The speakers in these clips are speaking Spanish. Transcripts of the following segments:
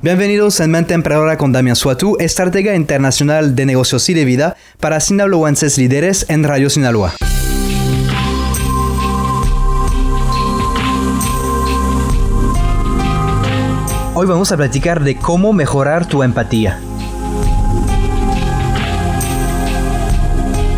Bienvenidos en Mente Emprendedora con Damián Suatu, estratega internacional de negocios y de vida para sinaloenses líderes en Radio Sinaloa. Hoy vamos a platicar de cómo mejorar tu empatía.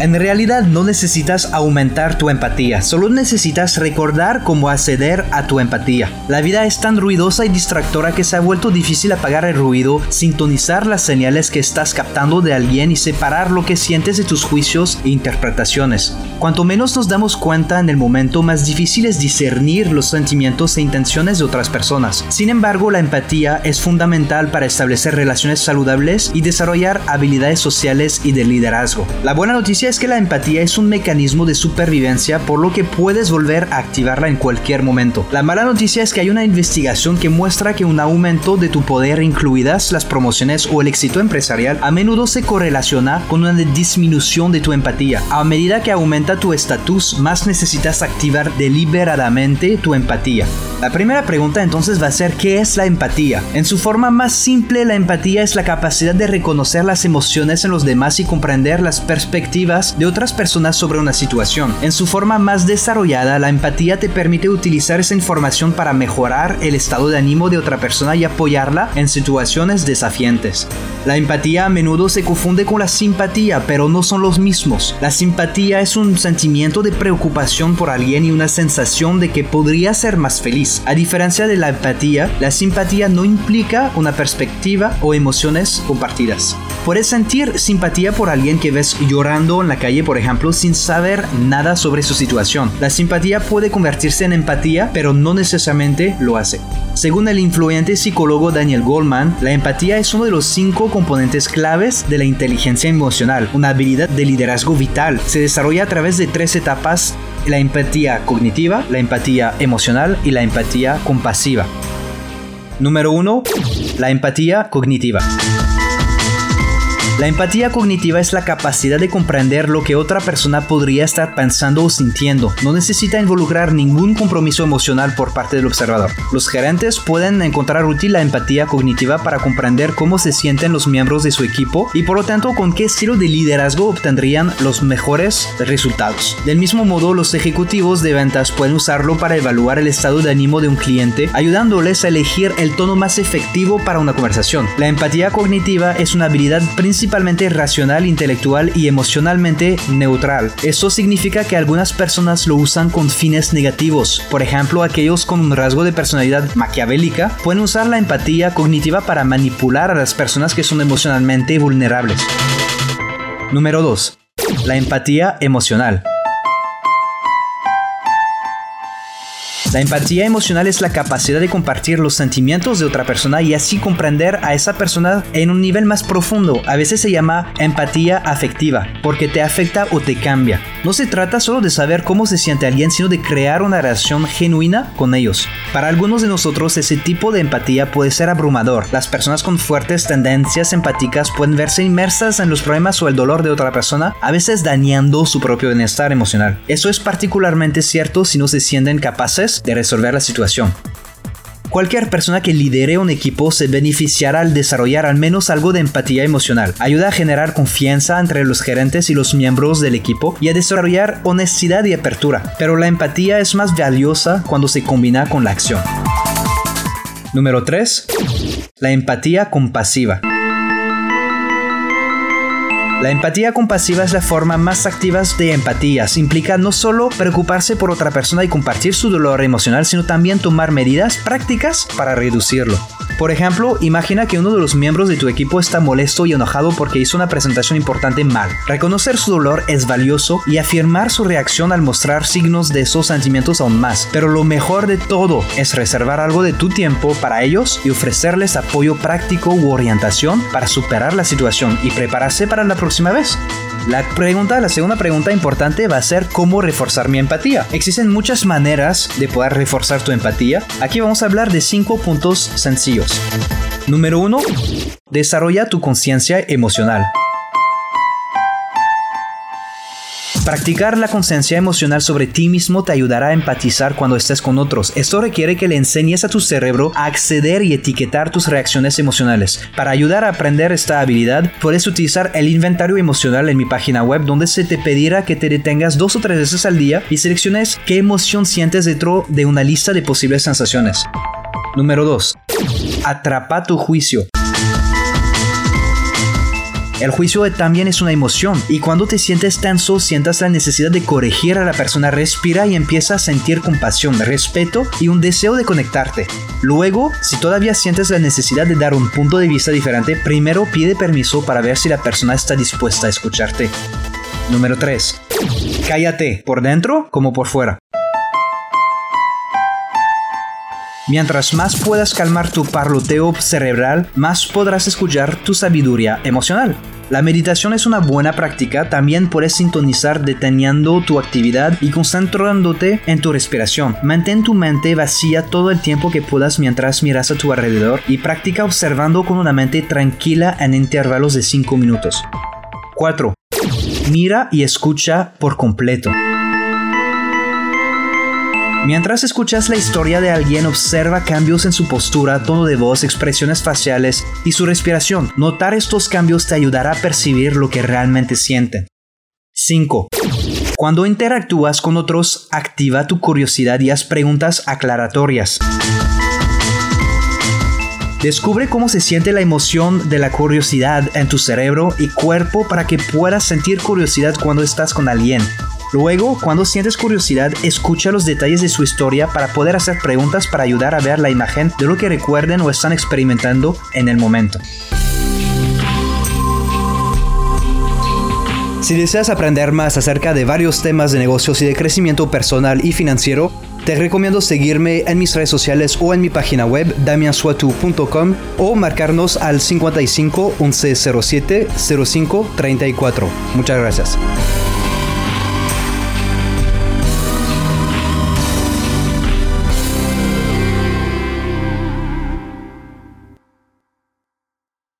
En realidad no necesitas aumentar tu empatía, solo necesitas recordar cómo acceder a tu empatía. La vida es tan ruidosa y distractora que se ha vuelto difícil apagar el ruido, sintonizar las señales que estás captando de alguien y separar lo que sientes de tus juicios e interpretaciones. Cuanto menos nos damos cuenta en el momento, más difícil es discernir los sentimientos e intenciones de otras personas. Sin embargo, la empatía es fundamental para establecer relaciones saludables y desarrollar habilidades sociales y de liderazgo. La buena noticia es que la empatía es un mecanismo de supervivencia por lo que puedes volver a activarla en cualquier momento. La mala noticia es que hay una investigación que muestra que un aumento de tu poder, incluidas las promociones o el éxito empresarial, a menudo se correlaciona con una disminución de tu empatía. A medida que aumenta tu estatus, más necesitas activar deliberadamente tu empatía. La primera pregunta entonces va a ser ¿qué es la empatía? En su forma más simple, la empatía es la capacidad de reconocer las emociones en los demás y comprender las perspectivas de otras personas sobre una situación. En su forma más desarrollada, la empatía te permite utilizar esa información para mejorar el estado de ánimo de otra persona y apoyarla en situaciones desafiantes. La empatía a menudo se confunde con la simpatía, pero no son los mismos. La simpatía es un sentimiento de preocupación por alguien y una sensación de que podría ser más feliz. A diferencia de la empatía, la simpatía no implica una perspectiva o emociones compartidas. Puedes sentir simpatía por alguien que ves llorando en la calle, por ejemplo, sin saber nada sobre su situación. La simpatía puede convertirse en empatía, pero no necesariamente lo hace. Según el influyente psicólogo Daniel Goldman, la empatía es uno de los cinco componentes claves de la inteligencia emocional, una habilidad de liderazgo vital. Se desarrolla a través de tres etapas, la empatía cognitiva, la empatía emocional y la empatía compasiva. Número 1. La empatía cognitiva. La empatía cognitiva es la capacidad de comprender lo que otra persona podría estar pensando o sintiendo. No necesita involucrar ningún compromiso emocional por parte del observador. Los gerentes pueden encontrar útil la empatía cognitiva para comprender cómo se sienten los miembros de su equipo y por lo tanto con qué estilo de liderazgo obtendrían los mejores resultados. Del mismo modo, los ejecutivos de ventas pueden usarlo para evaluar el estado de ánimo de un cliente, ayudándoles a elegir el tono más efectivo para una conversación. La empatía cognitiva es una habilidad principal principalmente racional, intelectual y emocionalmente neutral. Eso significa que algunas personas lo usan con fines negativos. Por ejemplo, aquellos con un rasgo de personalidad maquiavélica pueden usar la empatía cognitiva para manipular a las personas que son emocionalmente vulnerables. Número 2. La empatía emocional. La empatía emocional es la capacidad de compartir los sentimientos de otra persona y así comprender a esa persona en un nivel más profundo. A veces se llama empatía afectiva, porque te afecta o te cambia. No se trata solo de saber cómo se siente alguien, sino de crear una relación genuina con ellos. Para algunos de nosotros ese tipo de empatía puede ser abrumador. Las personas con fuertes tendencias empáticas pueden verse inmersas en los problemas o el dolor de otra persona, a veces dañando su propio bienestar emocional. Eso es particularmente cierto si no se sienten capaces de resolver la situación. Cualquier persona que lidere un equipo se beneficiará al desarrollar al menos algo de empatía emocional. Ayuda a generar confianza entre los gerentes y los miembros del equipo y a desarrollar honestidad y apertura. Pero la empatía es más valiosa cuando se combina con la acción. Número 3. La empatía compasiva. La empatía compasiva es la forma más activa de empatía. Implica no solo preocuparse por otra persona y compartir su dolor emocional, sino también tomar medidas prácticas para reducirlo. Por ejemplo, imagina que uno de los miembros de tu equipo está molesto y enojado porque hizo una presentación importante mal. Reconocer su dolor es valioso y afirmar su reacción al mostrar signos de esos sentimientos aún más. Pero lo mejor de todo es reservar algo de tu tiempo para ellos y ofrecerles apoyo práctico u orientación para superar la situación y prepararse para la próxima vez. La pregunta, la segunda pregunta importante va a ser cómo reforzar mi empatía. Existen muchas maneras de poder reforzar tu empatía. Aquí vamos a hablar de cinco puntos sencillos. Número uno, desarrolla tu conciencia emocional. Practicar la conciencia emocional sobre ti mismo te ayudará a empatizar cuando estés con otros. Esto requiere que le enseñes a tu cerebro a acceder y etiquetar tus reacciones emocionales. Para ayudar a aprender esta habilidad, puedes utilizar el inventario emocional en mi página web donde se te pedirá que te detengas dos o tres veces al día y selecciones qué emoción sientes dentro de una lista de posibles sensaciones. Número 2. Atrapa tu juicio. El juicio también es una emoción y cuando te sientes tenso sientas la necesidad de corregir a la persona, respira y empieza a sentir compasión, respeto y un deseo de conectarte. Luego, si todavía sientes la necesidad de dar un punto de vista diferente, primero pide permiso para ver si la persona está dispuesta a escucharte. Número 3. Cállate, por dentro como por fuera. Mientras más puedas calmar tu parloteo cerebral, más podrás escuchar tu sabiduría emocional. La meditación es una buena práctica, también puedes sintonizar deteniendo tu actividad y concentrándote en tu respiración. Mantén tu mente vacía todo el tiempo que puedas mientras miras a tu alrededor y practica observando con una mente tranquila en intervalos de 5 minutos. 4. Mira y escucha por completo. Mientras escuchas la historia de alguien, observa cambios en su postura, tono de voz, expresiones faciales y su respiración. Notar estos cambios te ayudará a percibir lo que realmente sienten. 5. Cuando interactúas con otros, activa tu curiosidad y haz preguntas aclaratorias. Descubre cómo se siente la emoción de la curiosidad en tu cerebro y cuerpo para que puedas sentir curiosidad cuando estás con alguien. Luego, cuando sientes curiosidad, escucha los detalles de su historia para poder hacer preguntas para ayudar a ver la imagen de lo que recuerden o están experimentando en el momento. Si deseas aprender más acerca de varios temas de negocios y de crecimiento personal y financiero, te recomiendo seguirme en mis redes sociales o en mi página web damiansuatu.com o marcarnos al 55 1107 05 34. Muchas gracias.